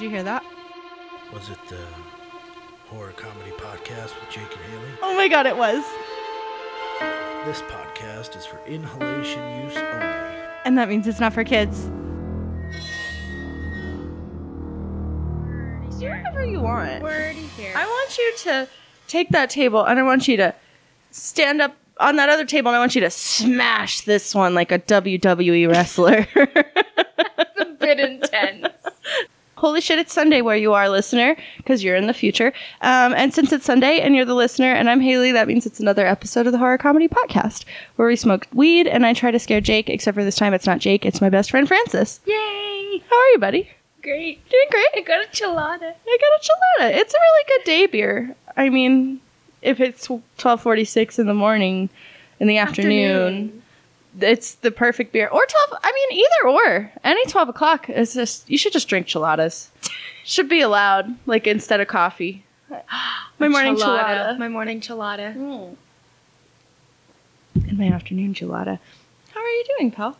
Did you hear that? Was it the horror comedy podcast with Jake and Haley? Oh my god, it was. This podcast is for inhalation use only. And that means it's not for kids. Do whatever you want. Wordy here. I want you to take that table and I want you to stand up on that other table and I want you to smash this one like a WWE wrestler. That's a bit intense. Holy shit, it's Sunday where you are, listener, because you're in the future. Um, and since it's Sunday and you're the listener and I'm Haley, that means it's another episode of the Horror Comedy Podcast where we smoke weed and I try to scare Jake, except for this time it's not Jake, it's my best friend Francis. Yay! How are you, buddy? Great. Doing great. I got a chilada. I got a chelada. It's a really good day beer. I mean, if it's 12:46 in the morning in the afternoon, it's the perfect beer. Or 12, I mean either or. Any 12 o'clock is just you should just drink cheladas. should be allowed like instead of coffee. My morning chelada. My morning chelada. Mm. And my afternoon gelada. How are you doing, pal?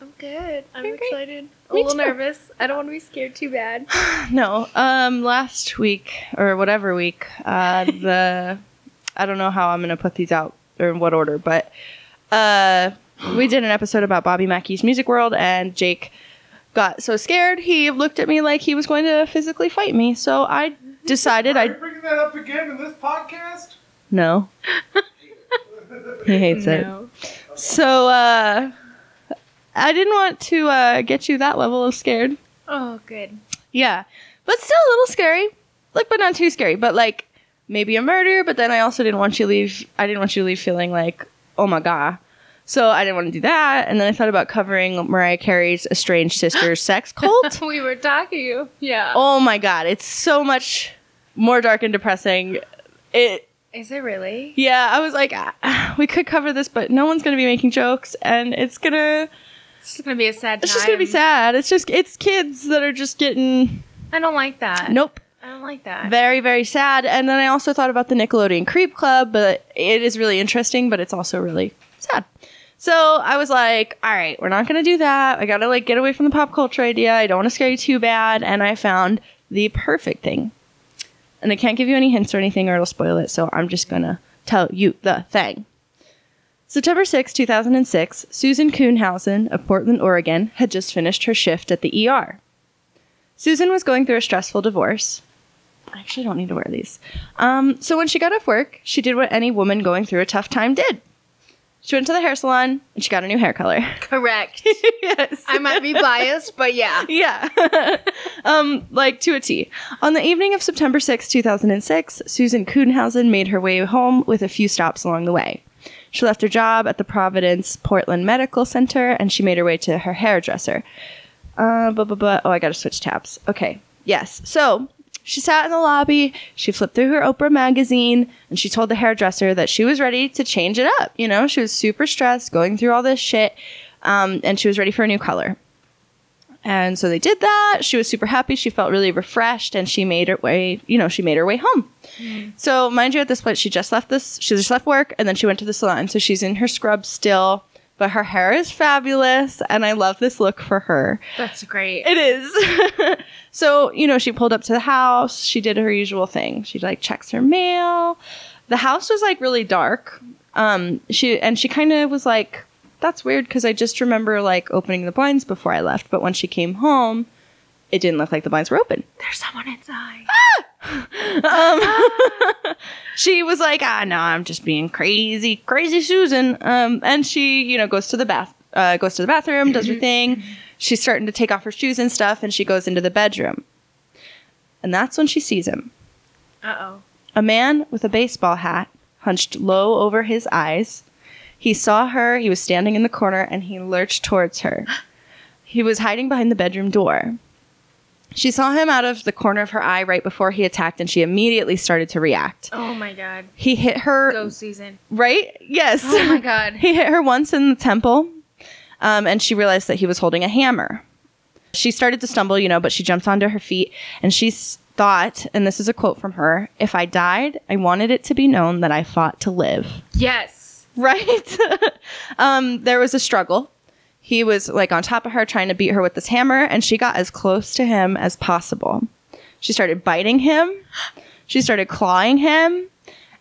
I'm good. I'm You're great. excited. A Me little too. nervous. I don't want to be scared too bad. No. Um last week or whatever week, uh the I don't know how I'm gonna put these out or in what order, but uh we did an episode about Bobby Mackey's Music World and Jake got so scared he looked at me like he was going to physically fight me. So I decided Are I you bringing that up again in this podcast? no. he hates it. So uh I didn't want to uh get you that level of scared. Oh, good. Yeah, but still a little scary. Like, but not too scary. But like maybe a murder. But then I also didn't want you to leave. I didn't want you to leave feeling like, oh my god. So I didn't want to do that. And then I thought about covering Mariah Carey's estranged sister's sex cult. we were talking. Yeah. oh my god, it's so much more dark and depressing. It. Is it really? Yeah, I was like, ah, we could cover this, but no one's gonna be making jokes, and it's gonna. It's just gonna be a sad It's just gonna be sad. It's just it's kids that are just getting. I don't like that. Nope. I don't like that. very very sad and then i also thought about the nickelodeon creep club but it is really interesting but it's also really sad so i was like all right we're not gonna do that i gotta like get away from the pop culture idea i don't want to scare you too bad and i found the perfect thing and i can't give you any hints or anything or it'll spoil it so i'm just gonna tell you the thing September 6, 2006, Susan Kuhnhausen of Portland, Oregon, had just finished her shift at the ER. Susan was going through a stressful divorce. I actually don't need to wear these. Um, so when she got off work, she did what any woman going through a tough time did. She went to the hair salon and she got a new hair color. Correct. yes. I might be biased, but yeah. yeah. um, like to a T. On the evening of September 6, 2006, Susan Kuhnhausen made her way home with a few stops along the way. She left her job at the Providence Portland Medical Center and she made her way to her hairdresser. Uh, blah, blah, blah. Oh, I gotta switch tabs. Okay. Yes. So she sat in the lobby, she flipped through her Oprah magazine, and she told the hairdresser that she was ready to change it up. You know, she was super stressed, going through all this shit, um, and she was ready for a new color. And so they did that. She was super happy. She felt really refreshed, and she made her way. You know, she made her way home. So, mind you, at this point, she just left this. She just left work, and then she went to the salon. So she's in her scrub still, but her hair is fabulous, and I love this look for her. That's great. It is. so, you know, she pulled up to the house. She did her usual thing. She like checks her mail. The house was like really dark. Um, she and she kind of was like, "That's weird," because I just remember like opening the blinds before I left. But when she came home, it didn't look like the blinds were open. There's someone inside. she was like, ah, no, I'm just being crazy, crazy Susan. Um, and she, you know, goes to the bath, uh, goes to the bathroom, does her thing. She's starting to take off her shoes and stuff, and she goes into the bedroom. And that's when she sees him. Uh oh. A man with a baseball hat hunched low over his eyes. He saw her, he was standing in the corner, and he lurched towards her. He was hiding behind the bedroom door. She saw him out of the corner of her eye right before he attacked, and she immediately started to react. Oh my god. He hit her Go Susan. right? Yes. Oh my god. he hit her once in the temple, um, and she realized that he was holding a hammer. She started to stumble, you know, but she jumped onto her feet and she thought, and this is a quote from her if I died, I wanted it to be known that I fought to live. Yes. Right? um, there was a struggle. He was like on top of her trying to beat her with this hammer, and she got as close to him as possible. She started biting him. She started clawing him.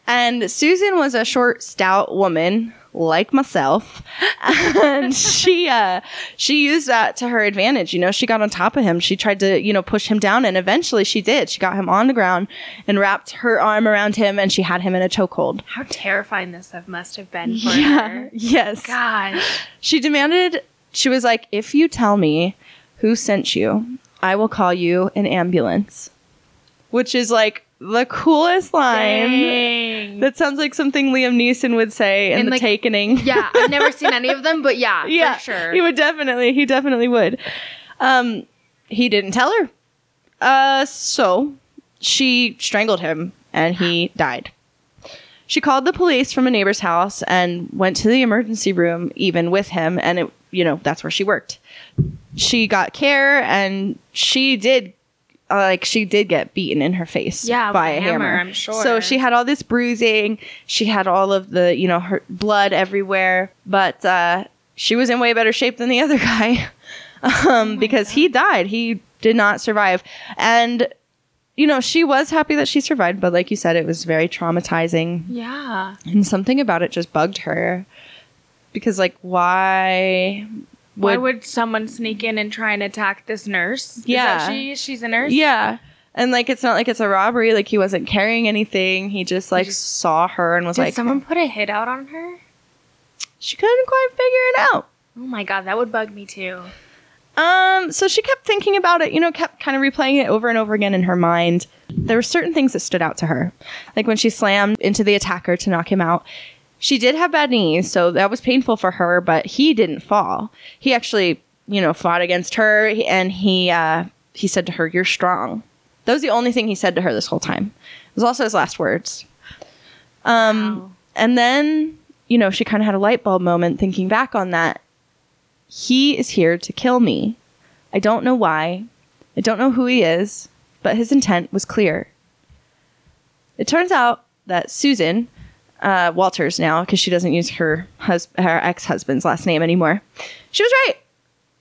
And Susan was a short, stout woman like myself. and she uh she used that to her advantage. You know, she got on top of him. She tried to, you know, push him down and eventually she did. She got him on the ground and wrapped her arm around him and she had him in a chokehold. How terrifying this must have been for Yeah. her. Yes. Gosh. She demanded, she was like, if you tell me who sent you, I will call you an ambulance. Which is like the coolest line. Dang. That sounds like something Liam Neeson would say in In, The like- Takening. yeah, I've never seen any of them, but yeah, yeah, for sure. He would definitely, he definitely would. Um, he didn't tell her. Uh, so she strangled him and he died. She called the police from a neighbor's house and went to the emergency room even with him and it, you know, that's where she worked. She got care and she did uh, like she did get beaten in her face Yeah, by a hammer, hammer, I'm sure. So she had all this bruising. She had all of the, you know, her blood everywhere. But uh, she was in way better shape than the other guy um, because he died. He did not survive. And, you know, she was happy that she survived. But like you said, it was very traumatizing. yeah. And something about it just bugged her. Because, like, why Why would someone sneak in and try and attack this nurse? Is that Yeah. she she's a nurse. Yeah. And like it's not like it's a robbery, like he wasn't carrying anything. He just like just- saw her and was Did like someone put a hit out on her? she couldn't quite figure it out. Oh my god, that would bug me too. Um, so she kept thinking about it, you know, kept kind of replaying it over and over again in her mind. There were certain things that stood out to her. Like when she slammed into the attacker to knock him out. She did have bad knees, so that was painful for her, but he didn't fall. He actually, you know, fought against her and he uh he said to her, "You're strong." That was the only thing he said to her this whole time. It was also his last words. Um Wow. and then, you know, she kind of had a light bulb moment thinking back on that. He is here to kill me. I don't know why. I don't know who he is, but his intent was clear. It turns out that Susan, uh, Walters now, because she doesn't use her hus- her ex husband's last name anymore, she was right.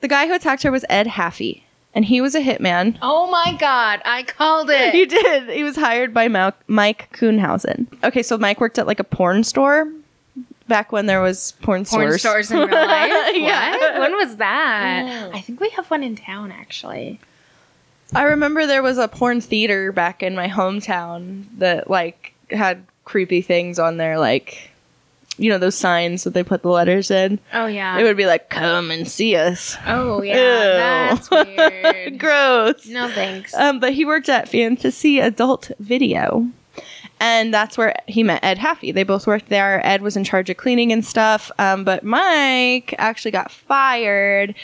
The guy who attacked her was Ed Haffey, and he was a hitman. Oh my god, I called it. He did. He was hired by Mike Kuhnhausen. Okay, so Mike worked at like a porn store back when there was porn, Porn stores. stores in real life. Yeah. What? When was that? I think we have one in town actually. I remember there was a porn theater back in my hometown that like had creepy things on there, like you know those signs that they put the letters in. Oh yeah. It would be like, "Come and see us." oh yeah. Ew. That's weird. Gross. no thanks. Um, but he worked at Fantasy Adult Video. And that's where he met Ed Haffey. They both worked there. Ed was in charge of cleaning and stuff. Um, but Mike actually got fired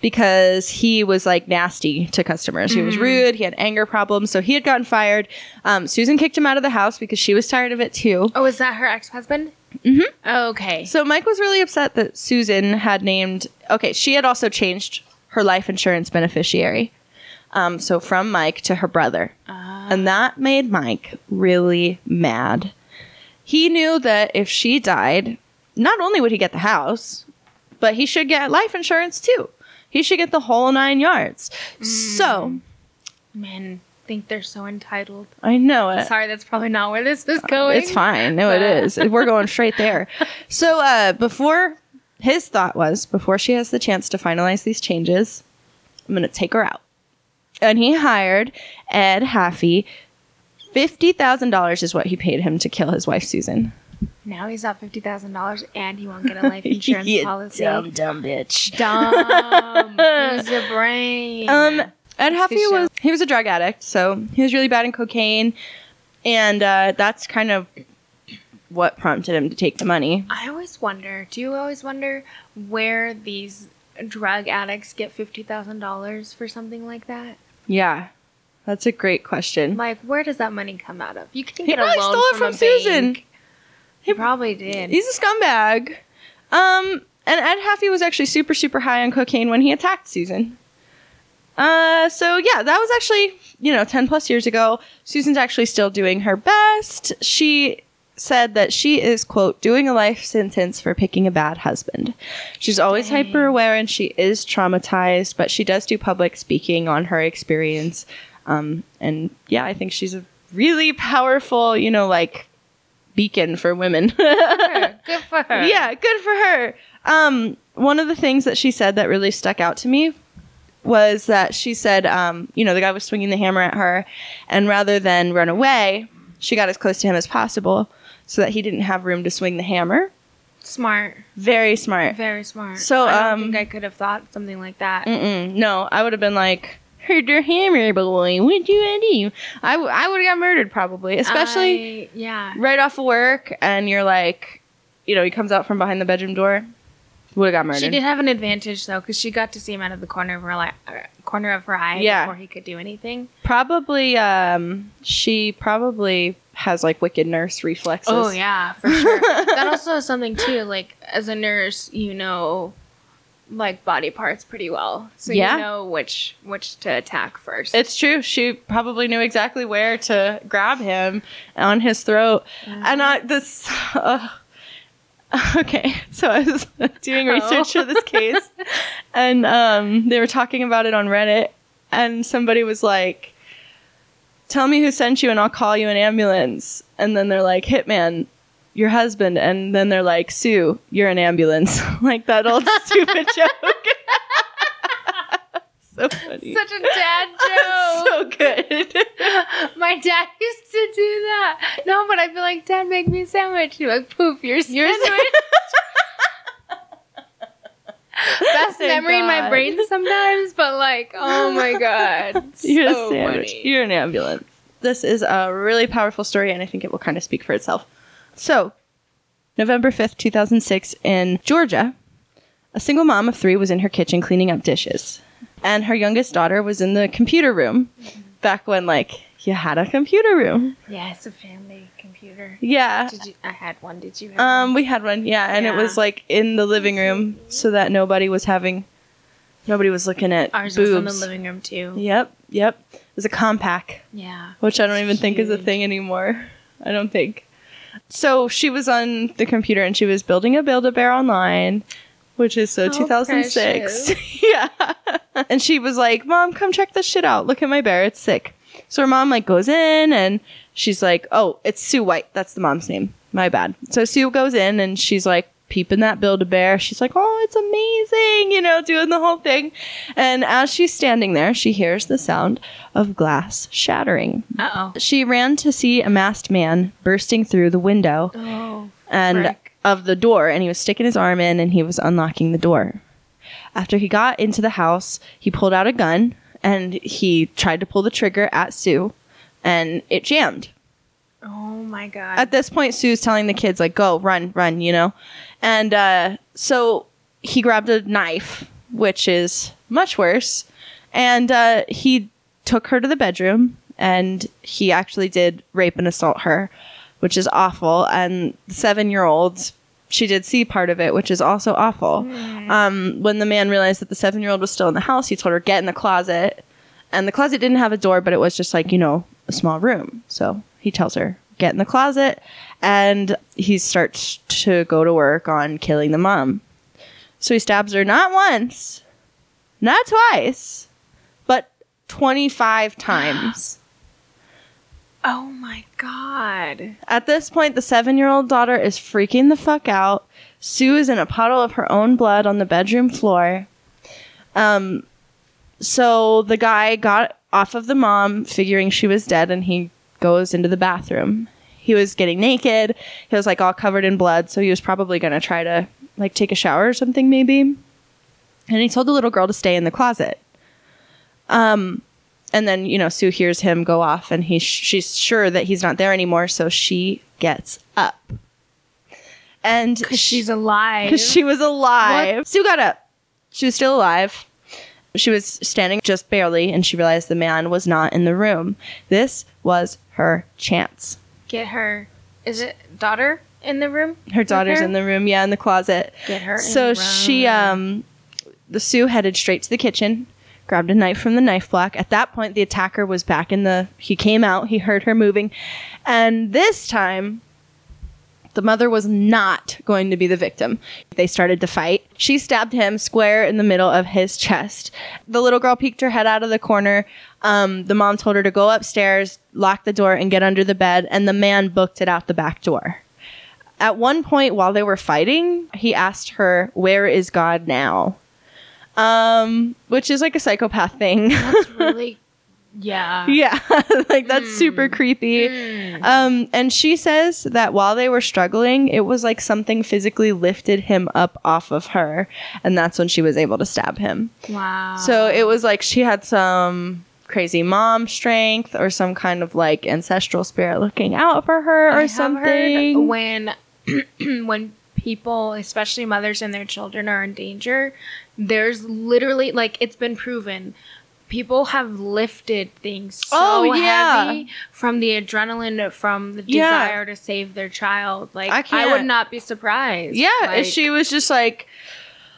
because he was like nasty to customers. He was rude. He had anger problems. So he had gotten fired. Um, Susan kicked him out of the house because she was tired of it too. oh, is that her ex-husband? Mm-hmm. Okay. So Mike was really upset that Susan had named. Okay, she had also changed her life insurance beneficiary. Um, so from Mike to her brother, and that made Mike really mad. He knew that if she died, not only would he get the house, but he should get life insurance too. He should get the whole nine yards. So Men think they're so entitled. I know it. Sorry, that's probably not where this is going. It's fine. No, it is. We're going straight there. So, uh, before his thought was, before she has the chance to finalize these changes, I'm going to take her out. And he hired Ed Haffey. $50,000 is what he paid him to kill his wife, Susan. Now he's at fifty thousand dollars, and he won't get a life insurance You policy. Dumb, dumb bitch. Dumb. Use your brain. Um, Ed Haffey the show. was, he was a drug addict, so he was really bad in cocaine. And uh, that's kind of what prompted him to take the money. I always wonder. Do you always wonder where these drug addicts get fifty thousand dollars for something like that? Yeah, that's a great question. Like, where does that money come out of? You can He get a loan stole it from, from Susan. bank. He probably did. He's a scumbag. Um, and Ed Haffey was actually super, super high on cocaine when he attacked Susan. Uh, so yeah, that was actually, you know, 10 plus years ago. Susan's actually still doing her best. She said that she is, quote, doing a life sentence for picking a bad husband. She's always hyper aware and she is traumatized, but she does do public speaking on her experience. Um, and yeah, I think she's a really powerful, you know, like beacon for women. Good for her. yeah, good for her. Um, one of the things that she said that really stuck out to me was that she said, um, you know, the guy was swinging the hammer at her, and rather than run away, she got as close to him as possible so that he didn't have room to swing the hammer. Smart. Very smart. Very smart. So, I don't um, think I could have thought something like that. No, I would have been like, heard your hammer, boy. What'd you do? I, w- I would have got murdered probably, especially I- yeah. right off of work, and you're like, you know, he comes out from behind the bedroom door. Would have got murdered. She did have an advantage though, because she got to see him out of the corner of her li- uh, corner of her eye Yeah. before he could do anything. Probably, um, she probably has like wicked nurse reflexes. Oh yeah, for sure. that also is something too. Like as a nurse, you know, like body parts pretty well, so Yeah. you know which which to attack first. It's true. She probably knew exactly where to grab him on his throat. And I, this, uh, okay. So I was doing research for this case and, um, they were talking about it on Reddit and somebody was like, tell me who sent you and I'll call you an ambulance. And then they're like, Hitman, your husband. And then they're like, Sue, you're an ambulance. like that old stupid joke. so funny. Such a dad joke. so good. My dad used to do that. No, but I'd be like, Dad, make me a sandwich. He'd like, poof, you're your sandwich. Best oh Thank memory in my brain sometimes, but like, oh my god, You're so a sandwich. funny. You're an ambulance. This is a really powerful story, and I think it will kind of speak for itself. So, November 5th, 2006, in Georgia, a single mom of three was in her kitchen cleaning up dishes. And her youngest daughter was in the computer room back when, like, you had a computer room. Yeah, it's a family computer. Yeah. Did you? I had one. Did you? Have Um, one? we had one, yeah, and it was like in the living room so that nobody was having, nobody was looking at Ours boobs. was in the living room too. Yep, yep. It was a Compaq. Yeah. which I don't even think is a thing anymore. I don't think. So she was on the computer and she was building a Build a Bear online, which is so Oh, 2006. yeah. And she was like, Mom, come check this shit out. Look at my bear. It's sick. So her mom like goes in and she's like, Oh, it's Sue White. That's the mom's name. My bad. So Sue goes in and she's like peeping that Build a Bear. She's like, Oh, it's amazing, you know, doing the whole thing. And as she's standing there, she hears the sound of glass shattering. Uh oh. She ran to see a masked man bursting through the window Oh. and frick. of the door, and he was sticking his arm in and he was unlocking the door. After he got into the house, he pulled out a gun and he tried to pull the trigger at Sue, and it jammed. Oh my god. At this point, Sue's telling the kids like, "Go, run, run," you know, and uh, so he grabbed a knife, which is much worse, and uh, he took her to the bedroom, and he actually did rape and assault her, which is awful. And the seven-year-old, she did see part of it, which is also awful. Um, when the man realized that the seven-year-old was still in the house, he told her, "Get in the closet." And the closet didn't have a door, but it was just like, you know, a small room. So he tells her, get in the closet. And he starts to go to work on killing the mom. So he stabs her not once, not twice, but 25 times. oh my god. At this point, the seven year old daughter is freaking the fuck out. Sue is in a puddle of her own blood on the bedroom floor. Um, so the guy got off of the mom, figuring she was dead, and he goes into the bathroom. He was getting naked. He was like all covered in blood, so he was probably gonna try to like take a shower or something, maybe. And he told the little girl to stay in the closet. Um, and then you know Sue hears him go off, and he's she's sure that he's not there anymore, so she gets up. And Because she's alive. because she was alive. Sue got up. She was still alive. She was standing just barely, and she realized the man was not in the room. This was her chance. Get her. Is it daughter in the room? Her daughter's in the room, yeah, in the closet. Get her. So she, um, the Sue headed straight to the kitchen, grabbed a knife from the knife block. At that point, the attacker was back in the. He came out. He heard her moving, and this time, The mother was not going to be the victim. They started to fight. She stabbed him square in the middle of his chest. The little girl peeked her head out of the corner. Um, the mom told her to go upstairs, lock the door, and get under the bed, and the man booked it out the back door. At one point, while they were fighting, he asked her, Where is God now? Um, which is like a psychopath thing. That's really, yeah. Yeah, like that's super creepy. Um, and she says that while they were struggling, it was like something physically lifted him up off of her, and that's when she was able to stab him. Wow. So it was like she had some crazy mom strength or some kind of like ancestral spirit looking out for her or I something. when when people, especially mothers and their children, are in danger, there's literally like it's been proven. People have lifted things so Oh, yeah. heavy from the adrenaline, from the Yeah. desire to save their child. Like I I, would not be surprised. yeah, Like, she was just like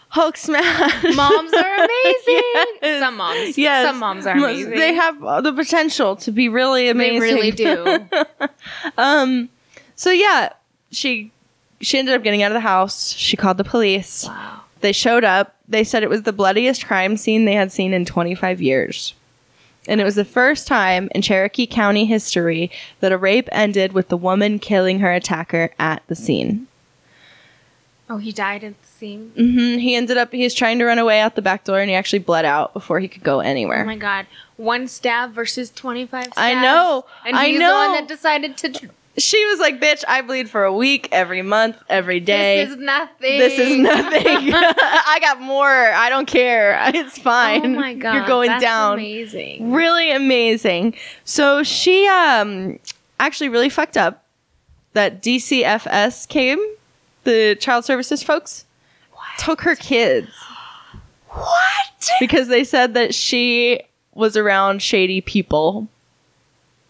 Hulk smash. moms are amazing. Yes. Some moms, Yes. some moms are amazing. They have the potential to be really amazing. They really do. Um, so yeah, she she ended up getting out of the house. She called the police. wow. They showed up. They said it was the bloodiest crime scene they had seen in 25 years. And it was the first time in Cherokee County history that a rape ended with the woman killing her attacker at the scene. Oh, he died at the scene. hmm He ended up, he was trying to run away out the back door and he actually bled out before he could go anywhere. Oh my god. One stab versus 25 stabs. I know. And I he's know. the one that decided to. She was like, bitch, I bleed for a week, every month, every day. This is nothing. This is nothing. I got more. I don't care. It's fine. Oh my god. You're going down. Amazing. Really amazing. So she um actually really fucked up that DCFS came, the child services folks, took her kids. What? Because they said that she was around shady people.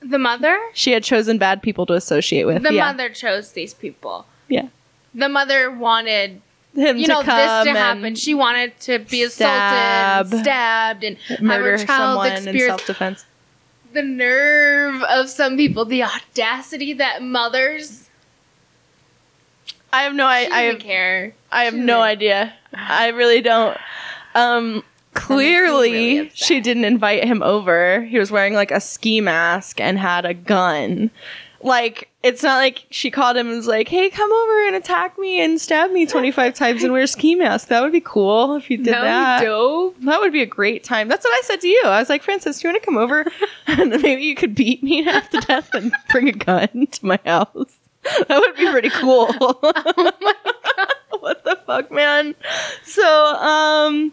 The mother? She had chosen bad people to associate with. The yeah. mother chose these people. Yeah. The mother wanted, Him you to know, this to happen. She wanted to be stab, assaulted, stabbed, and have murder her child someone in self-defense. the nerve of some people, the audacity that mothers. I have no I, I have care. I have She no doesn't- idea. I really don't. Um clearly really she didn't invite him over. He was wearing like a ski mask and had a gun. Like it's not like she called him and was like, "Hey, come over and attack me and stab me 25 times and wear a ski mask." That would be cool if you did That that. dope. That would be a great time. That's what I said to you. I was like, Francis, do you want to come over and maybe you could beat me half to death and bring a gun to my house? That would be pretty cool. what the fuck, man? So, um,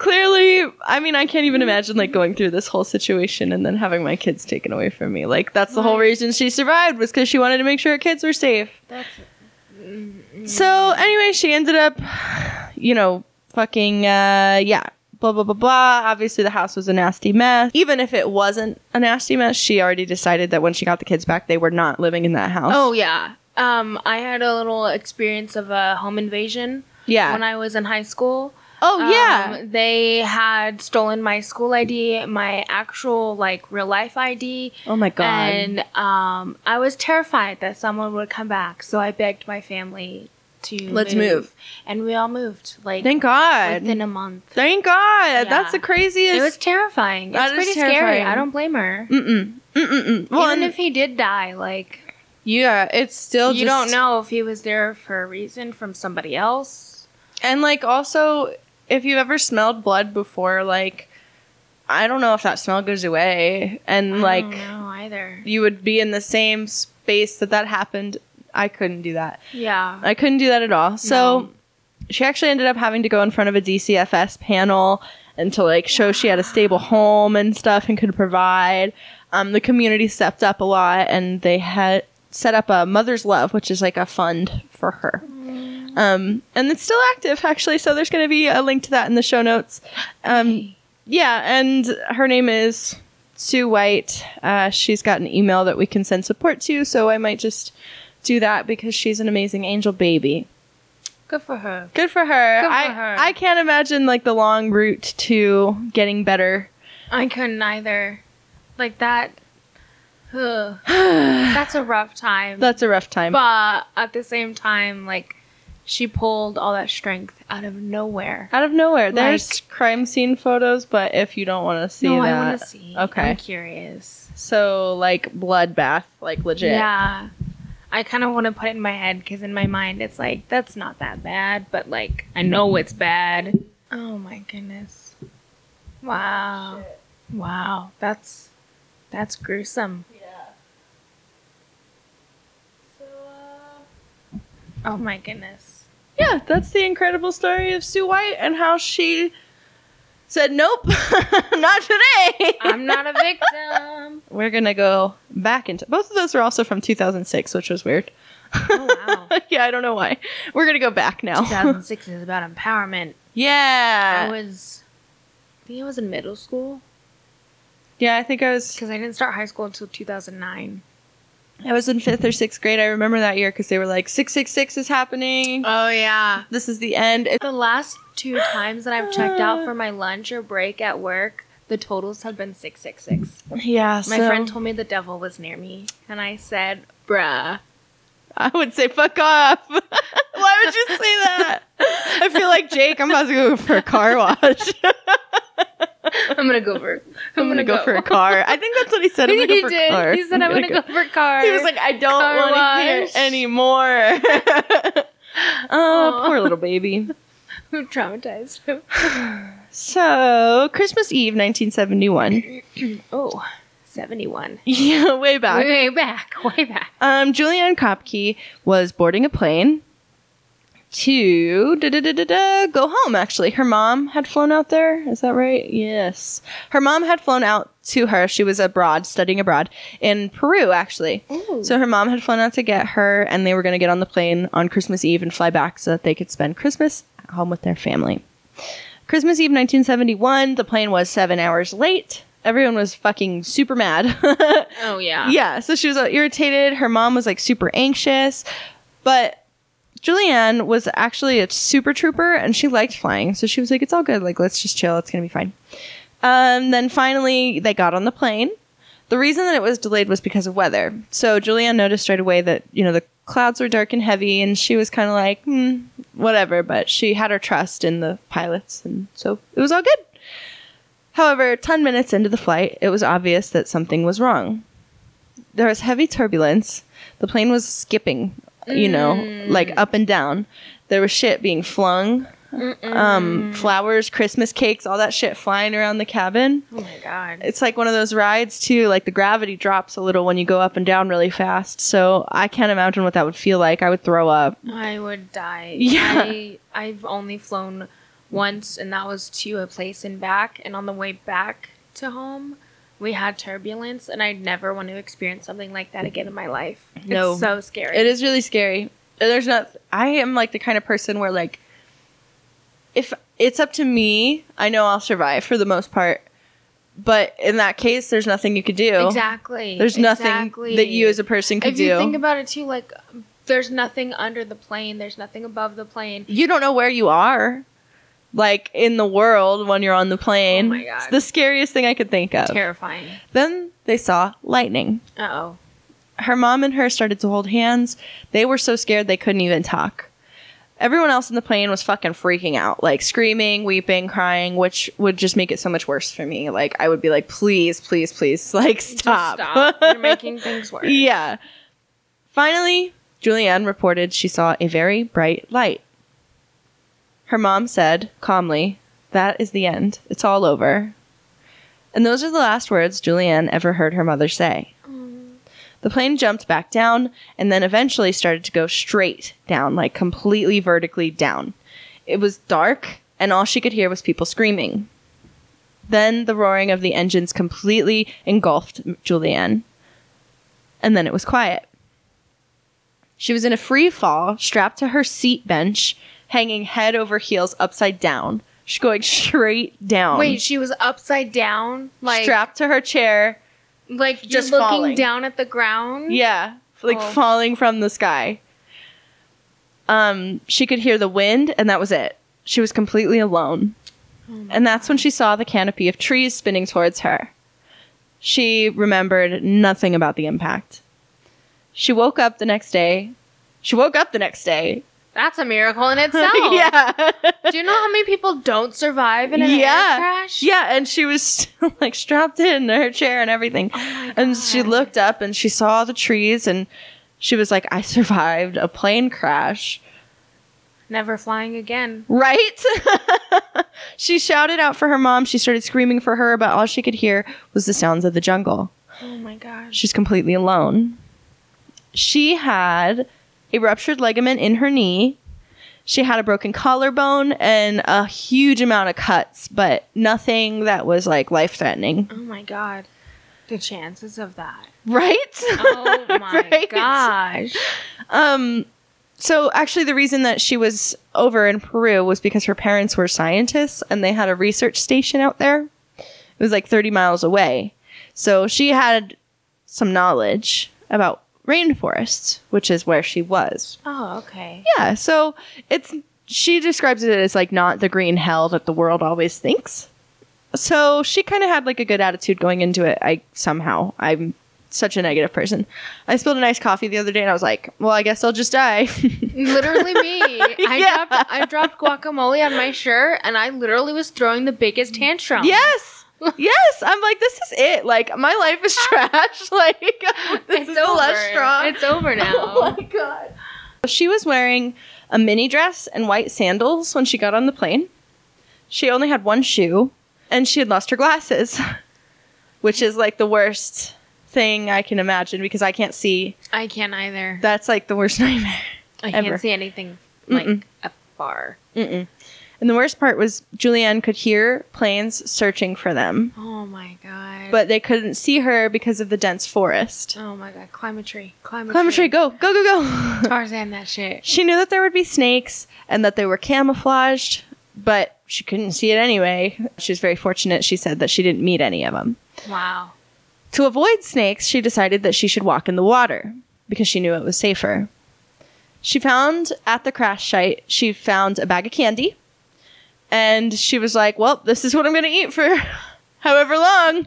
clearly, I mean, I can't even imagine like going through this whole situation and then having my kids taken away from me. Like, that's the whole reason she survived was because she wanted to make sure her kids were safe. That's So anyway, she ended up, you know, fucking uh yeah, blah blah blah blah. Obviously the house was a nasty mess. Even if it wasn't a nasty mess, she already decided that when she got the kids back, they were not living in that house. Oh yeah. Um, I had a little experience of a home invasion yeah. when I was in high school. Oh yeah. Um, they had stolen my school ID, my actual like real life ID, oh my god. and um, I was terrified that someone would come back. So I begged my family to Let's move. and we all moved like Thank God. within a month. Thank God. That's the craziest. It was terrifying. That it's is pretty scary. I don't blame her. Mm-mm. Mm-mm-mm. Well, Even if he did die, like yeah, it's still you just, don't know if he was there for a reason from somebody else. And like also, if you've ever smelled blood before, like I don't know if that smell goes away, and like I know either. you would be in the same space that that happened. I couldn't do that. Yeah. I couldn't do that at all. So No. she actually ended up having to go in front of a DCFS panel and to like show she had a stable home and stuff and could provide. Um, the community stepped up a lot and they had set up a Mother's Love, which is like a fund for her. Um, and it's still active actually, so there's going to be a link to that in the show notes. Um, yeah, and her name is Sue White. Uh, she's got an email that we can send support to, so I might just do that because she's an amazing angel baby. Good for her. Good for her. Good for I her. I can't imagine like the long route to getting better. I couldn't either. Like that. Ugh. That's a rough time. That's a rough time. but at the same time, like she pulled all that strength out of nowhere. Out of nowhere, there's Like- crime scene photos, but if you don't want to see no, that, I want to see. Okay. I'm curious. So like bloodbath, like legit. Yeah. I kind of want to put it in my head because in my mind it's like that's not that bad, but like I know it's bad. Oh my goodness! Wow, wow, that's that's gruesome. Yeah. So, uh... Oh my goodness! Yeah, that's the incredible story of Sue White and how she said, "Nope, not today." I'm not a victim. We're gonna go back into both of those are also from 2006, which was weird. Oh wow! yeah, I don't know why. We're gonna go back now. 2006 is about empowerment. Yeah. I was, I think I was in middle school yeah. I think I was because I didn't start high school until 2009. I was in fifth or sixth grade. I remember that year because they were like, 666 is happening. Oh yeah. this is the end. It- The last two times that I've checked out for my lunch or break at work, the totals have been 666. yeah, My so friend told me the devil was near me, and I said, bruh. I would say, fuck off. Why would you say that? I feel like Jake. I'm about to go for a car wash. I'm gonna go for I'm gonna go, for a car. I think that's what he said. I'm gonna he go for did. car. He said, I'm gonna go, for car. He was like, I don't want to hear anymore. oh, poor little baby. who traumatized him? So, Christmas Eve, 1971. Oh, 71. Yeah, way back. Way back, way back. Um, Juliane Koepcke was boarding a plane to da, da, da, go home. Actually, her mom had flown out there. Is that right? Yes, her mom had flown out to her. She was abroad, studying abroad in Peru, actually. Ooh. So her mom had flown out to get her, and they were going to get on the plane on Christmas Eve and fly back so that they could spend Christmas at home with their family. Christmas Eve, 1971. The plane was seven hours late. Everyone was fucking super mad. Oh, yeah. yeah, so she was uh, irritated. Her mom was like super anxious, but Juliane was actually a super trooper and she liked flying. So she was like, "It's all good. Like, let's just chill. It's gonna be fine." Um, then finally, they got on the plane. The reason that it was delayed was because of weather. So Juliane noticed right away that you know the clouds were dark and heavy, and she was kind of like, hmm, whatever. But she had her trust in the pilots, and so it was all good. However, 10 minutes into the flight, it was obvious that something was wrong. There was heavy turbulence. The plane was skipping, you know, like up and down. There was shit being flung. Um, flowers, Christmas cakes, all that shit flying around the cabin. Oh, my God. It's like one of those rides too, like the gravity drops a little when you go up and down really fast. So I can't imagine what that would feel like. I would throw up. I would die. Yeah. I, I've only flown once, and that was to a place and back. And on the way back to home, we had turbulence, and I never want to experience something like that again in my life. No. It's so scary. It is really scary. There's not. I am like the kind of person where like, if it's up to me, I know I'll survive for the most part. But in that case, there's nothing you could do. Exactly. There's nothing Exactly. that you as a person could do. If do. you think about it too, like there's nothing under the plane. There's nothing above the plane. you don't know where you are, like in the world when you're on the plane. Oh my God. It's the scariest thing I could think of. Terrifying. Then they saw lightning. Uh oh. her mom and her started to hold hands. They were so scared they couldn't even talk. Everyone else in the plane was fucking freaking out, like screaming, weeping, crying, which would just make it so much worse for me. Like I would be like, please, please, please, like stop. Stop. You're making things worse. yeah. Finally, Juliane reported she saw a very bright light. Her mom said calmly, That is the end. It's all over. And those are the last words Juliane ever heard her mother say. The plane jumped back down and then eventually started to go straight down, like completely vertically down. It was dark, and all she could hear was people screaming. Then the roaring of the engines completely engulfed Juliane. And then it was quiet. She was in a free fall, strapped to her seat bench, hanging head over heels upside down. She's going straight down. Wait, she was upside down, like strapped to her chair. like just looking falling. down at the ground. Yeah, like Oh. falling from the sky. Um, she could hear the wind, and that was it. She was completely alone. and that's when she saw the canopy of trees spinning towards her. She remembered nothing about the impact. She woke up the next day. She woke up the next day. That's a miracle in itself. yeah. Do you know how many people don't survive in an yeah. air crash? Yeah, and she was still like strapped in her chair and everything. Oh and she looked up and she saw the trees and she was like, I survived a plane crash. Never flying again. Right? she shouted out for her mom. She started screaming for her, but all she could hear was the sounds of the jungle. Oh my gosh. She's completely alone. She had a ruptured ligament in her knee. She had a broken collarbone and a huge amount of cuts, but nothing that was like life threatening. Oh my god. The chances of that. Right? Oh my Right? gosh. Um so actually the reason that she was over in Peru was because her parents were scientists and they had a research station out there. It was like 30 miles away. So she had some knowledge about rainforests, which is where she was. Oh, okay. Yeah, so it's she describes it as like not the green hell that the world always thinks. So she kind of had like a good attitude going into it. I somehow I'm such a negative person. I spilled a nice coffee the other day and I was like, well, I guess I'll just die. Literally me. I Yeah. dropped I dropped guacamole on my shirt and I literally was throwing the biggest tantrum. yes. Yes, I'm like this is it. Like my life is trash. Like this It's is over. the last straw. It's over oh now. Oh my god. She was wearing a mini dress and white sandals when she got on the plane. She only had one shoe and she had lost her glasses, which is like the worst thing I can imagine because I can't see. I can't either. That's like the worst nightmare. I ever. can't see anything like Mm-mm. afar. Mm-mm. And the worst part was Juliane could hear planes searching for them, Oh my god. but they couldn't see her because of the dense forest. oh my god, climb a tree. Climb a Climb a tree, tree. go, go, go, go. Tarzan that shit. She knew that there would be snakes and that they were camouflaged, but she couldn't see it anyway. She was very fortunate, she said, that she didn't meet any of them. Wow. To avoid snakes, she decided that she should walk in the water because she knew it was safer. She found at the crash site, she found a bag of candy and she was like, Well, this is what I'm going to eat for however long.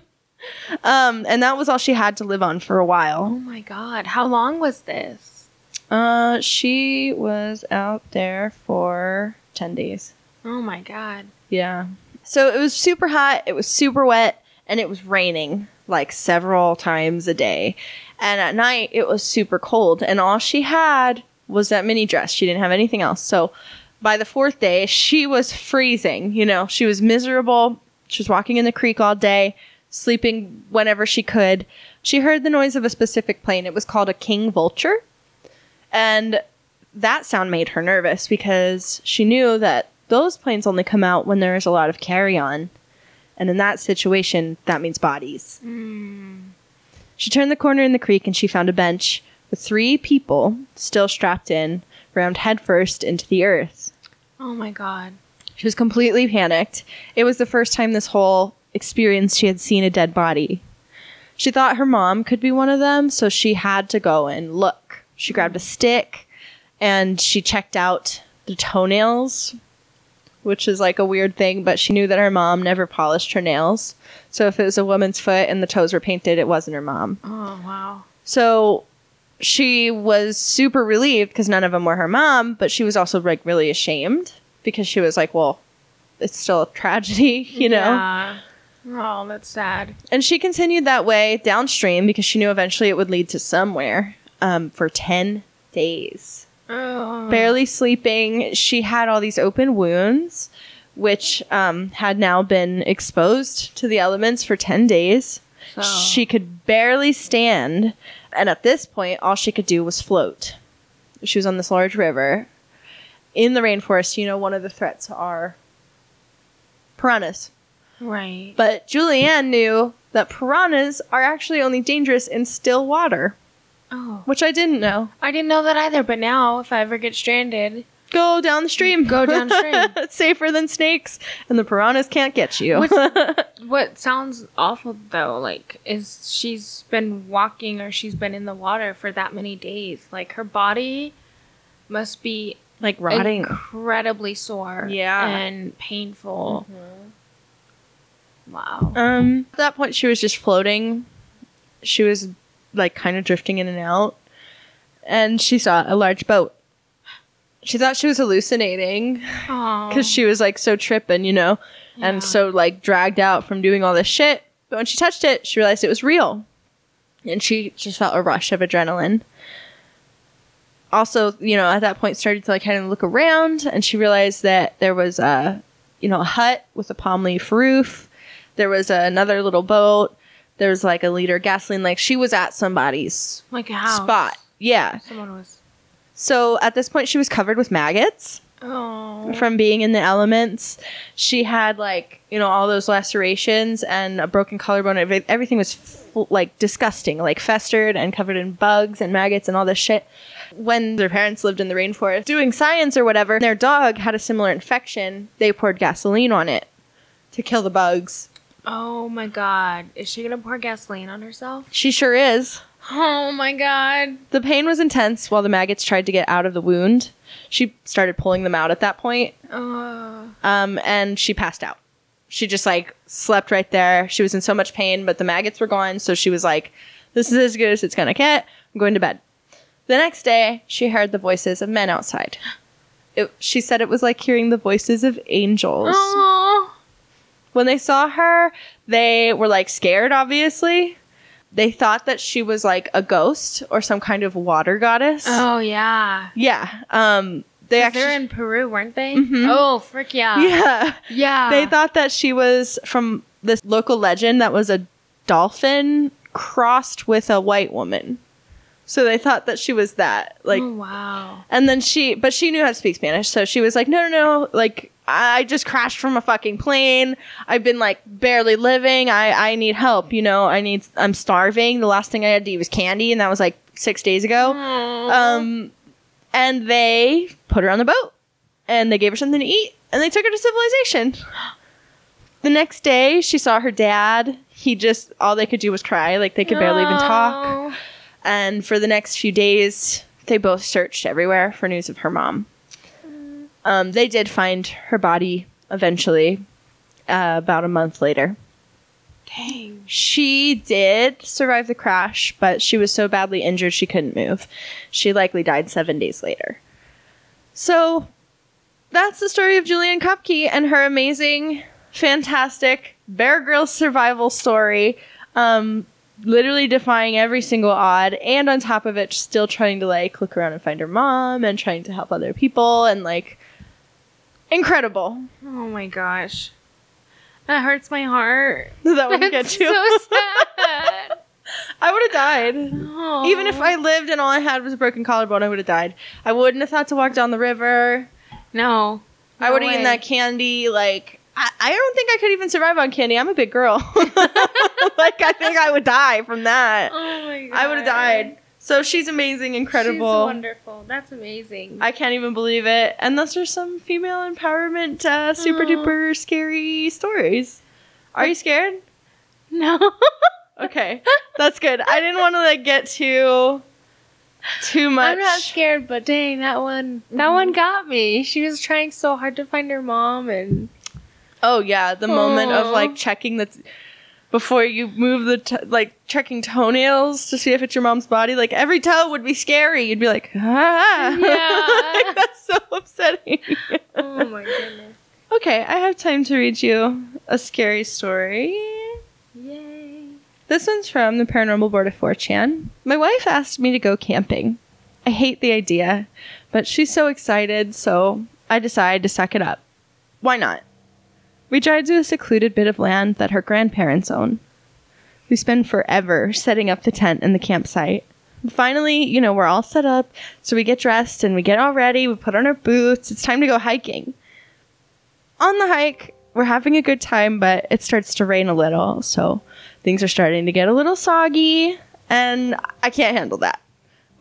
Um, and that was all she had to live on for a while. Oh my god. How long was this? Uh, she was out there for 10 days. Oh my god. Yeah. So it was super hot, it was super wet, and it was raining like several times a day. And at night it was super cold, and all she had was that mini dress. She didn't have anything else. So by the fourth day, she was freezing. You know, she was miserable. She was walking in the creek all day, sleeping whenever she could. She heard the noise of a specific plane. It was called a king vulture. And that sound made her nervous because she knew that those planes only come out when there is a lot of carrion. And in that situation, that means bodies. Hmm. She turned the corner in the creek and she found a bench with three people still strapped in, rammed headfirst into the earth. Oh my god. She was completely panicked. It was the first time this whole experience she had seen a dead body. She thought her mom could be one of them, so she had to go and look. She grabbed a stick and she checked out the toenails, which is like a weird thing, but she knew that her mom never polished her nails. So if it was a woman's foot and the toes were painted, it wasn't her mom. Oh wow. So she was super relieved because none of them were her mom, but she was also like really ashamed because she was like, well, it's still a tragedy, you know? Yeah. Oh, that's sad. And she continued that way downstream because she knew eventually it would lead to somewhere um, for 10 days. Oh. Barely sleeping. She had all these open wounds, which um, had now been exposed to the elements for 10 days. So- She could barely stand. And at this point, all she could do was float. She was on this large river. In the rainforest, you know, one of the threats are piranhas. Right. But Juliane knew that piranhas are actually only dangerous in still water, Oh. which I didn't know. I didn't know that either, but now if I ever get stranded, Go down the stream. Go downstream. it's safer than snakes, and the piranhas can't get you. What's- what sounds awful though, like, is she's been walking or she's been in the water for that many days. Like, her body must be like rotting. incredibly sore Yeah. and painful. Wow. Um, at that point, she was just floating. She was like kind of drifting in and out, and she saw a large boat. She thought she was hallucinating because she was like so tripping, you know, Yeah. and so like dragged out from doing all this shit. But when she touched it, she realized it was real, and she just felt a rush of adrenaline. Also, you know, at that point, started to like kind of look around, and she realized that there was a, you know, a hut with a palm leaf roof. There was another little boat. There was like a liter of gasoline. Like she was at somebody's like a house. spot. Yeah. Someone was. So at this point, she was covered with maggots Oh. from being in the elements. She had like you know all those lacerations and a broken collarbone. Everything was f- like disgusting, like festered and covered in bugs and maggots and all this shit. When their parents lived in the rainforest doing science or whatever, their dog had a similar infection. They poured gasoline on it to kill the bugs. Oh my god. Is she gonna pour gasoline on herself? She sure is. Oh my god. The pain was intense while the maggots tried to get out of the wound. She started pulling them out at that point. Um, and she passed out. She just like slept right there. She was in so much pain, but the maggots were gone, so she was like, "This is as good as it's gonna get. I'm going to bed." The next day, she heard the voices of men outside. It, she said it was like hearing the voices of angels. oh. When they saw her, they were like scared. Obviously, they thought that she was like a ghost or some kind of water goddess. Oh yeah. Yeah. Um. They actually. They're in Peru, weren't they? Mhm. Oh frick yeah. yeah. Yeah. they thought that she was from this local legend that was a dolphin crossed with a white woman. So they thought that she was that. Like oh wow. and then she but she knew how to speak Spanish, so she was like, "No, no, no, like I just crashed from a fucking plane. I've been like barely living. I I need help, you know. I need I'm starving. The last thing I had to eat was candy and that was like 6 days ago." Um, and they put her on the boat and they gave her something to eat and they took her to civilization. The next day, she saw her dad. He just, all they could do was cry. Like they could barely even talk. And for the next few days, they both searched everywhere for news of her mom. Um, they did find her body eventually, uh, about a month later. Dang. She did survive the crash, but she was so badly injured she couldn't move. She likely died seven days later. So that's the story of Juliane Koepcke and her amazing, fantastic Bear Grylls survival story. Um, literally defying every single odd, and on top of it, still trying to like look around and find her mom and trying to help other people and like incredible. Oh my gosh. That hurts my heart. That wouldn't get you. so sad. I would have died. Oh. Even if I lived and all I had was a broken collarbone, I would have died. I wouldn't have thought to walk down the river. No. I would have eaten that candy. Like, I, I don't think I could even survive on candy. I'm a big girl. like, I think I would die from that. Oh my god. I would have died. So she's amazing, incredible. She's wonderful. That's amazing. I can't even believe it. And those are some female empowerment, uh, super Aw. duper scary stories. Are you scared? no. Okay, that's good. I didn't want to like get too, too much. I'm not scared, but dang, that one that Mm-hmm. one got me. She was trying so hard to find her mom and Oh yeah, the moment of like checking the before you move the t- like checking toenails to see if it's your mom's body. Like every toe would be scary. You'd be like, ah, Yeah. Like, that's so upsetting. Oh my goodness. okay, I have time to read you a scary story. Yay. This one's from the Paranormal Board of 4chan. My wife asked me to go camping. I hate the idea, but she's so excited, so I decided to suck it up. Why not? We drive to a secluded bit of land that her grandparents own. We spend forever setting up the tent and the campsite. Finally, you know, we're all set up, so we get dressed and we get all ready, we put on our boots, it's time to go hiking. On the hike, we're having a good time, but it starts to rain a little, so things are starting to get a little soggy, and I can't handle that.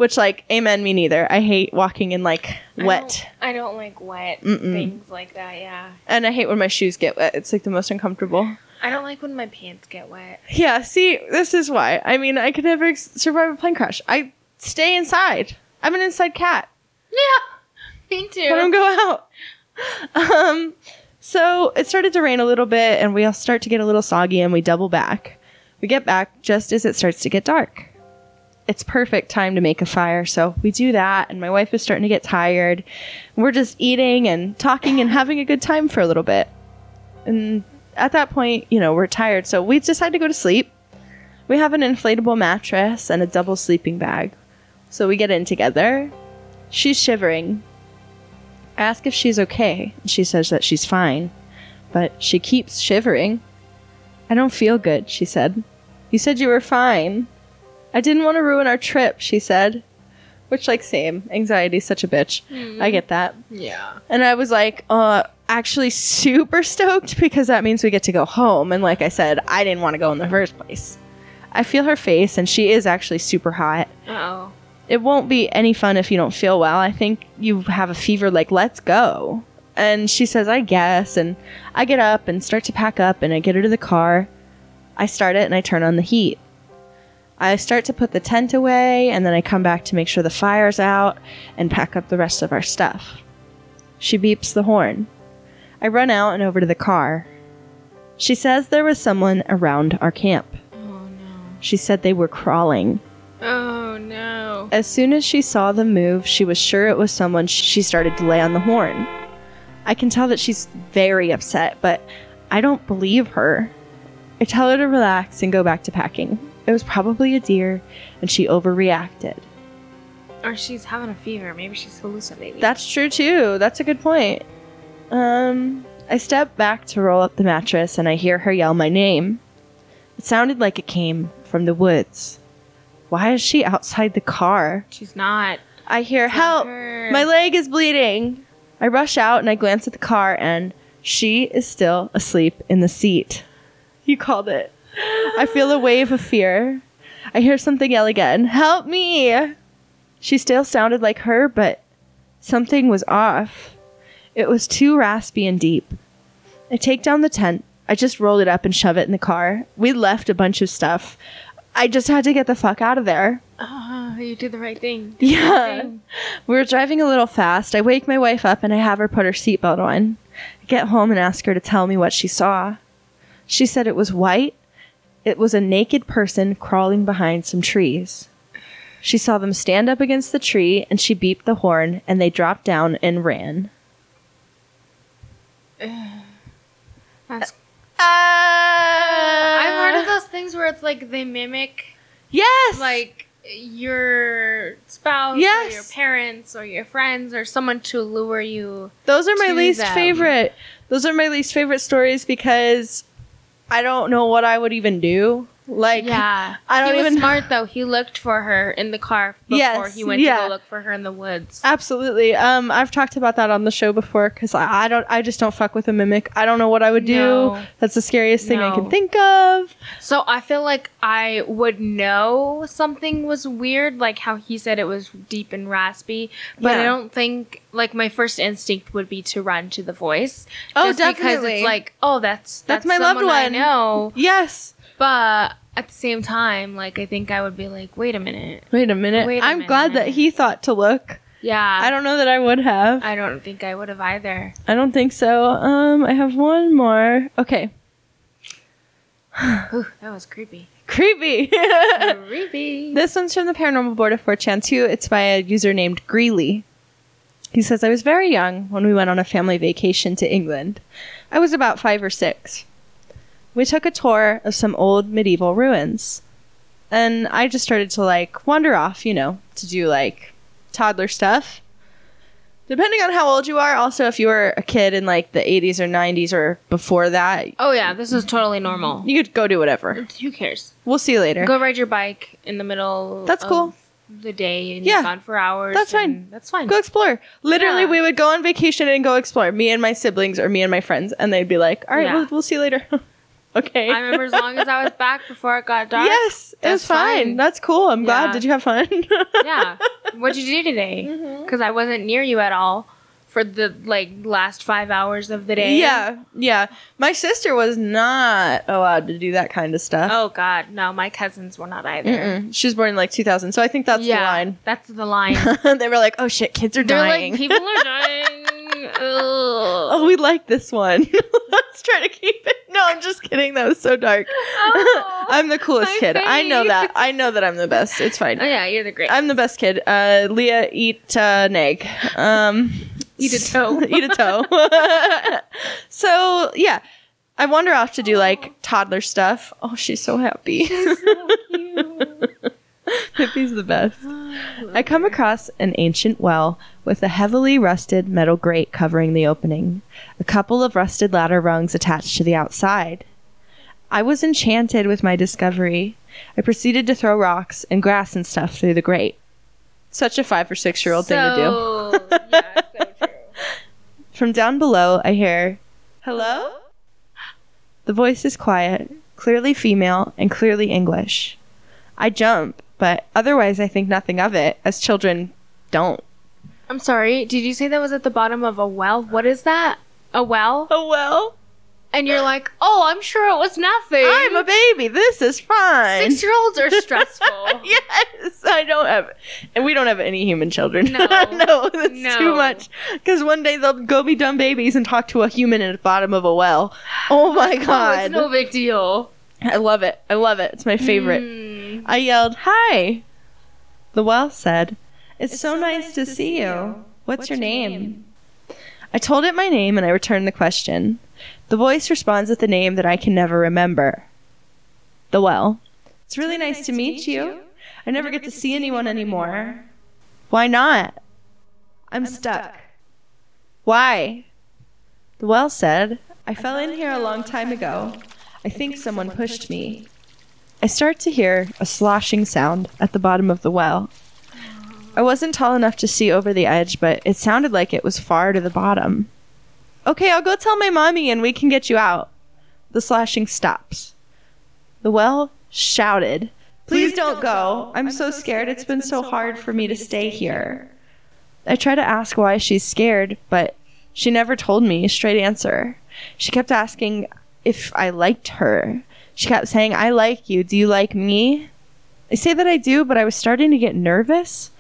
Which, like, amen, me neither. I hate walking in, like, I wet. don't- I don't like wet Mm-mm. things like that, yeah. And I hate when my shoes get wet. It's, like, the most uncomfortable. I don't like when my pants get wet. Yeah, see, this is why. I mean, I could never ex- survive a plane crash. I stay inside. I'm an inside cat. Yeah. Me too. I don't go out. Um, So it started to rain a little bit, and we all start to get a little soggy, and we double back. We get back just as it starts to get dark. It's perfect time to make a fire, so we do that, and my wife is starting to get tired. We're just eating and talking and having a good time for a little bit. And at that point, you know, we're tired, so we decide to go to sleep. We have an inflatable mattress and a double sleeping bag. So we get in together. She's shivering. I ask if she's okay, she says that she's fine. But she keeps shivering. I don't feel good, she said. You said you were fine. I didn't want to ruin our trip, she said. Which, like, same. Anxiety's such a bitch. I get that. Yeah. And I was like, uh, actually super stoked because that means we get to go home. And like I said, I didn't want to go in the first place. I feel her face, and she is actually super hot. Oh. It won't be any fun if you don't feel well. I think you have a fever, like, let's go. And she says, I guess. And I get up and start to pack up, and I get her to the car. I start it, and I turn on the heat. I start to put the tent away, and then I come back to make sure the fire's out and pack up the rest of our stuff. She beeps the horn. I run out and over to the car. She says there was someone around our camp. Oh no. She said they were crawling. Oh no. As soon as she saw them move, she was sure it was someone. She started to lay on the horn. I can tell that she's very upset, but I don't believe her. I tell her to relax and go back to packing. It was probably a deer, and she overreacted. Or she's having a fever. Maybe she's hallucinating. That's true too. That's a good point. Um, I step back to roll up the mattress and I hear her yell my name. It sounded like it came from the woods. Why is she outside the car? she's not. I hear not help. her." My leg is bleeding. I rush out and I glance at the car and she is still asleep in the seat. You called it. I feel a wave of fear. I hear something yell again. Help me! She still sounded like her, but something was off. It was too raspy and deep. I take down the tent. I just roll it up and shove it in the car. We left a bunch of stuff. I just had to get the fuck out of there. Oh, you did the right thing. Did the right Yeah. thing. We were driving a little fast. I wake my wife up and I have her put her seatbelt on. I get home and ask her to tell me what she saw. She said it was white. It was a naked person crawling behind some trees. She saw them stand up against the tree and she beeped the horn and they dropped down and ran. That's. Uh, I've heard of those things where it's like they mimic Yes. like your spouse or your parents or your friends or someone to lure you. Those are my to least them. favorite. Those are my least favorite stories because I don't know what I would even do. Like, Yeah. I don't he was even- smart though. He looked for her in the car before Yes, he went yeah. to go look for her in the woods. Absolutely. Um, I've talked about that on the show before because I, I don't, I just don't fuck with a mimic. I don't know what I would do. No. That's the scariest thing I can think of. So I feel like I would know something was weird, like how he said it was deep and raspy. But I don't think like my first instinct would be to run to the voice. Oh, just Because it's like, oh, that's That's that's, my loved someone I one. know. Yes. But at the same time, like I think I would be like, wait a minute. Wait a minute. Wait a I'm glad that he thought to look. Yeah. I don't know that I would have. I don't think I would have either. I don't think so. Um, I have one more. Okay. Ooh, that was creepy. Creepy. creepy. This one's from the Paranormal Board of 4chan too. It's by a user named Greeley. He says, I was very young when we went on a family vacation to England. I was about five or six. We took a tour of some old medieval ruins. And I just started to like wander off, you know, to do like toddler stuff. Depending on how old you are, also if you were a kid in like the 80s or 90s or before that, oh yeah, this is totally normal. you could go do whatever. Who cares? We'll see you later. Go ride your bike in the middle. That's of cool. The day and Yeah. you're gone for hours. That's fine. and That's fine. Go explore. Literally, Yeah. we would go on vacation and go explore. Me and my siblings, or me and my friends, and they'd be like, "All right, Yeah. we'll, we'll see you later." okay. I remember as long as I was back before it got dark. yes, it was fine. fine. That's cool. I'm glad. Did you have fun? Yeah. What'd you do today? Mm-hmm. Because I wasn't near you at all for the like last five hours of the day. yeah, yeah. My sister was not allowed to do that kind of stuff. Oh God, no, my cousins were not either. Mm-mm. She was born in like 2000, so I think that's yeah, the line. that's the line. they were like, "Oh shit, kids are They're dying." like, people are dying. Oh, we like this one. Let's try to keep I'm just kidding. That was so dark. Oh, I'm the coolest kid. I know that. I know that I'm the best. It's fine. Oh yeah, you're the great. I'm the best kid. Uh, Leah, eat uh, an egg. Um, Eat a toe. eat a toe. so yeah, I wander off to do like toddler stuff. Oh, she's so happy. Pippi's the best. I come across an ancient well with a heavily rusted metal grate covering the opening, a couple of rusted ladder rungs attached to the outside. I was enchanted with my discovery. I proceeded to throw rocks and grass and stuff through the grate. Such a five or six year old thing to do. Yeah, so true. From down below, I hear, Hello? The voice is quiet, clearly female, and clearly English. I jump, but otherwise I think nothing of it, as children don't. I'm sorry. Did you say that was at the bottom of a well? What is that? A well? A well. And you're like, oh, I'm sure it was nothing. I'm a baby. This is fine. Six year olds are stressful. yes, I don't have, and we don't have any human children. No. no, that's No. too much. Because one day they'll go be dumb babies and talk to a human at the bottom of a well. Oh my god, Oh, it's no big deal. I love it. I love it. It's my favorite. Mm. I yelled, "Hi!" The well said, "It's, so, nice, to see you. What's, your name?" I told it my name and I returned the question. The voice responds with a name that I can never remember. The well. It's really nice, to meet you. I never get to see anyone anymore. Why not? I'm, stuck. Why? The well said, I fell in here a long time ago. I think someone pushed me. I start to hear a sloshing sound at the bottom of the well. I wasn't tall enough to see over the edge, but it sounded like it was far to the bottom. Okay, I'll go tell my mommy and we can get you out. The slashing stops. The well shouted, Please don't go. I'm so scared. It's been so hard for me to stay here. I try to ask why she's scared, but she never told me a straight answer. She kept asking if I liked her. She kept saying, I like you. Do you like me? I say that I do, but I was starting to get nervous.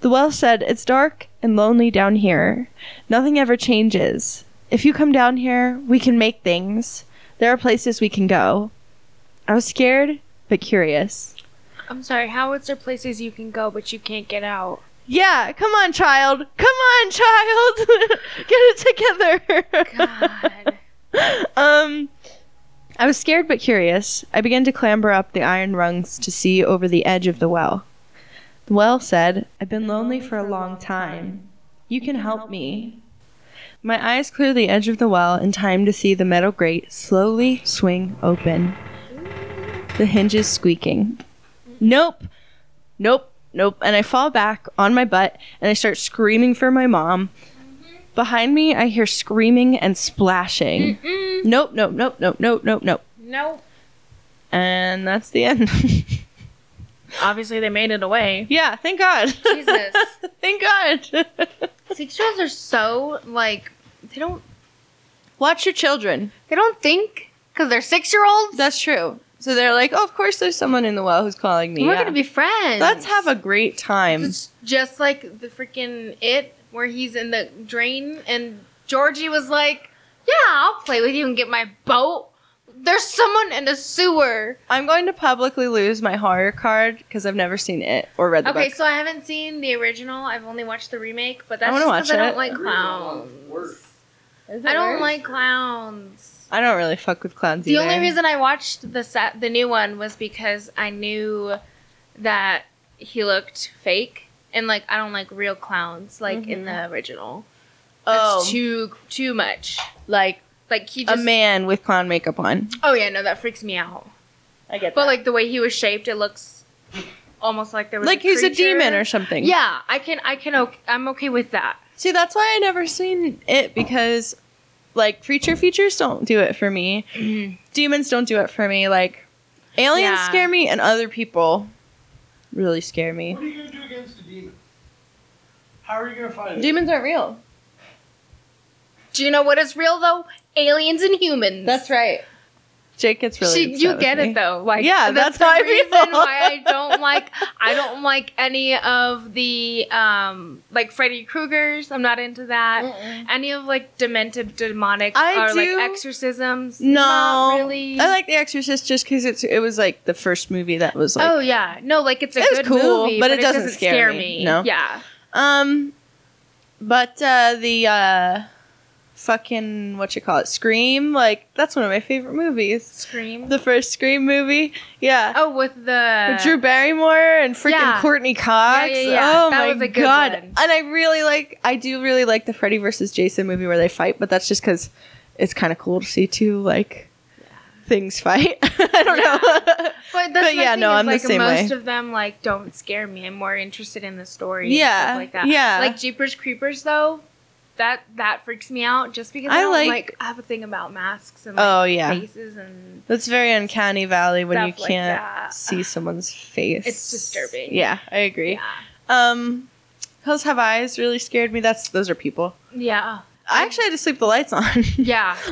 The well said, It's dark and lonely down here. Nothing ever changes. If you come down here, we can make things. There are places we can go. I was scared, but curious. I'm sorry. How is there places you can go but you can't get out? Yeah, come on, child. Come on, child. Get it together. God. um, I was scared but curious. I began to clamber up the iron rungs to see over the edge of the well. The well said, I've been lonely for a long time. You can help me. My eyes clear the edge of the well in time to see the metal grate slowly swing open. The hinges squeaking. Nope. Nope. Nope. And I fall back on my butt and I start screaming for my mom. Behind me, I hear screaming and splashing. Nope, nope, nope, nope, nope, nope, nope. Nope. And that's the end. Obviously, they made it away. yeah, thank God. Jesus. thank God. Six year olds are so like they don't Watch your children. they don't think because they're six year olds. That's true. So they're like, oh, of course there's someone in the well who's calling me. We're Yeah. gonna be friends. Let's have a great time. It's just like the freaking it where he's in the drain and Georgie was like, "Yeah, I'll play with you and get my boat." There's someone in a sewer. I'm going to publicly lose my horror card because I've never seen it or read the Okay, book. so I haven't seen the original. I've only watched the remake, but that's wanna just watch 'cause I don't like clowns. I don't like clowns. I don't really fuck with clowns The either. only reason I watched the set, the new one was because I knew that he looked fake, and like I don't like real clowns like in the mm-hmm. original. That's oh, too too much. like Like he a man with clown makeup on. Oh yeah, no, that freaks me out. I get that. But like the way he was shaped, it looks almost like there was like he's a demon or something. Yeah, I can I can okay, I'm okay with that. See, that's why I never seen it because, like, creature features don't do it for me. Mm-hmm. Demons don't do it for me. Like, aliens Yeah. scare me, and other people really scare me. What are you gonna do against a demon? How are you gonna fight it? Demons aren't real. Do you know what is real though? Aliens and humans. That's right. Jake gets really. She, you get me. it though. Like Yeah, that's I the reason feel. why I don't like I don't like any of the um like Freddy Krueger's. I'm not into that. Any of like demented demonic I or like exorcisms. No, not really. I like The Exorcist just because it's it was like the first movie that was like oh yeah, no, like it's a It good cool, movie, but it doesn't scare me. No. Yeah. um, but uh the uh fucking what you call it Scream like that's one of my favorite movies. Scream. The first Scream movie, yeah. oh, with the With Drew Barrymore and freaking Yeah. Courteney Cox. Yeah, yeah, yeah. Oh That my was a good god! one. And I really like, I do really like the Freddy versus Jason movie where they fight, but that's just because it's kind of cool to see two like things fight. I don't know. But, that's But yeah, thing no, I'm the like, same most way. of them like don't scare me. I'm more interested in the story. Yeah, like that. yeah. Like Jeepers Creepers though, that that freaks me out just because I I, like- like, I have a thing about masks and like, Oh, yeah. faces and That's very uncanny valley when you can't that. see someone's face. It's disturbing. Yeah, I agree. yeah, Um, Hills Have Eyes really scared me. That's those are people. yeah, I actually had to sleep the lights on. yeah.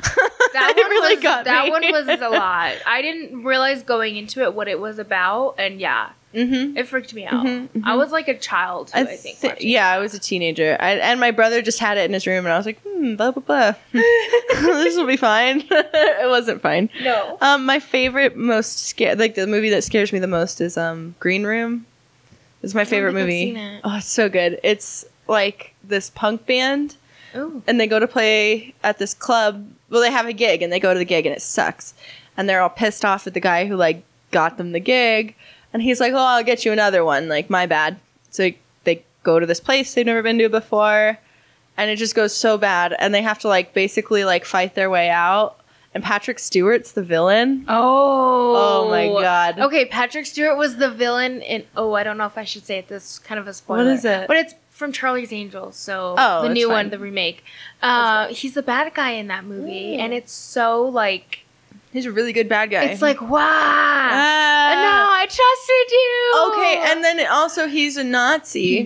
That one really was, got that me. one was a lot. I didn't realize going into it what it was about, and yeah, mm-hmm. it freaked me out. Mhm, mhm. I was like a child, too, I, think. thi- watching yeah. I was a teenager, I, and my brother just had it in his room, and I was like, hmm, blah blah blah. this will be fine. it wasn't fine. No. Um, my favorite, most scared, like the movie that scares me the most is um Green Room. It's my favorite think I've movie. seen it. Oh, it's so good. It's like this punk band, Ooh. and they go to play at this club. Well, they have a gig, and they go to the gig, and it sucks, and they're all pissed off at the guy who like got them the gig, and he's like, "Oh, I'll get you another one." Like, my bad. So they go to this place they've never been to before, and it just goes so bad, and they have to like basically like fight their way out. And Patrick Stewart's the villain. Oh. Oh my God. Okay, Patrick Stewart was the villain in. Oh, I don't know if I should say it. This is kind of a spoiler. What is it? But it's from Charlie's Angels, so Oh, the new fine. one, the remake. Uh, he's the bad guy in that movie, and it's so like He's a really good bad guy. it's like wow. Ah. no, I trusted you. Okay, and then also he's a Nazi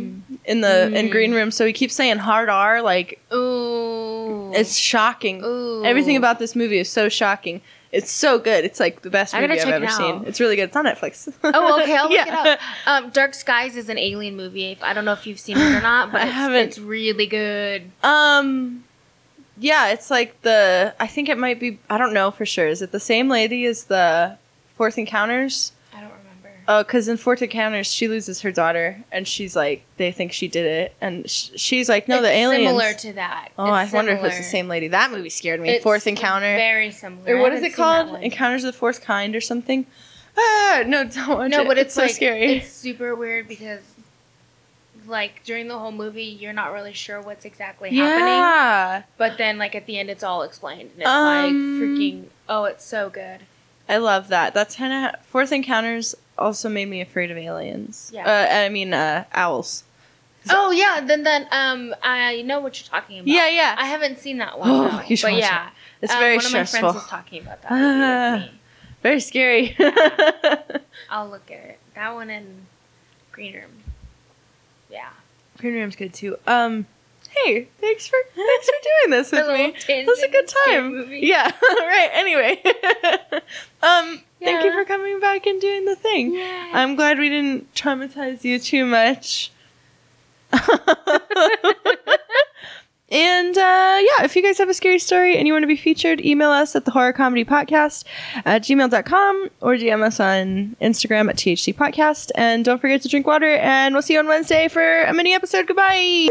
in the in Mm. Green Room, so he keeps saying hard R. Like ooh, it's shocking. ooh. Everything about this movie is so shocking. It's so good. It's like the best movie I've ever it seen. It's really good. It's on Netflix. Oh, okay, I'll look Yeah. it up. Um, Dark Skies is an alien movie. I don't know if you've seen it or not, but I it's, haven't. it's really good. Um, yeah, it's like the. I think it might be. I don't know for sure. Is it the same lady as the Fourth Encounters? I don't remember. Oh, because in Fourth Encounters, she loses her daughter, and she's like, they think she did it, and sh- she's like, no, the It's aliens. Similar to that. Oh, I It's wonder if it's the same lady. That movie scared me. It's Fourth Encounter. Very similar. or what is it called? Encounters of the Fourth Kind or something? Ah, no, don't watch No, it. but it's, so like scary. it's super weird because like during the whole movie you're not really sure what's exactly happening. yeah, But then like at the end it's all explained and it's Um, like freaking oh it's so good. I love that. That's kind of Fourth Encounters also made me afraid of aliens. Yeah. uh, I mean uh, owls. Oh yeah, then then um I know what you're talking about. Yeah, yeah. I haven't seen that one. Oh, though, you should but watch yeah. It's um, very one stressful. One of my friends is talking about that me. Very scary. I'll look at it. That one in Green Room. Room's good too. Um, hey, thanks for thanks for doing this with me. It tangent was a good time. Yeah. right. Anyway, um, yeah. thank you for coming back and doing the thing. Yeah. I'm glad we didn't traumatize you too much. And uh, yeah, if you guys have a scary story and you want to be featured, email us at the horror comedy podcast at gmail.com or DM us on Instagram at THC podcast. And don't forget to drink water. And we'll see you on Wednesday for a mini episode. Goodbye.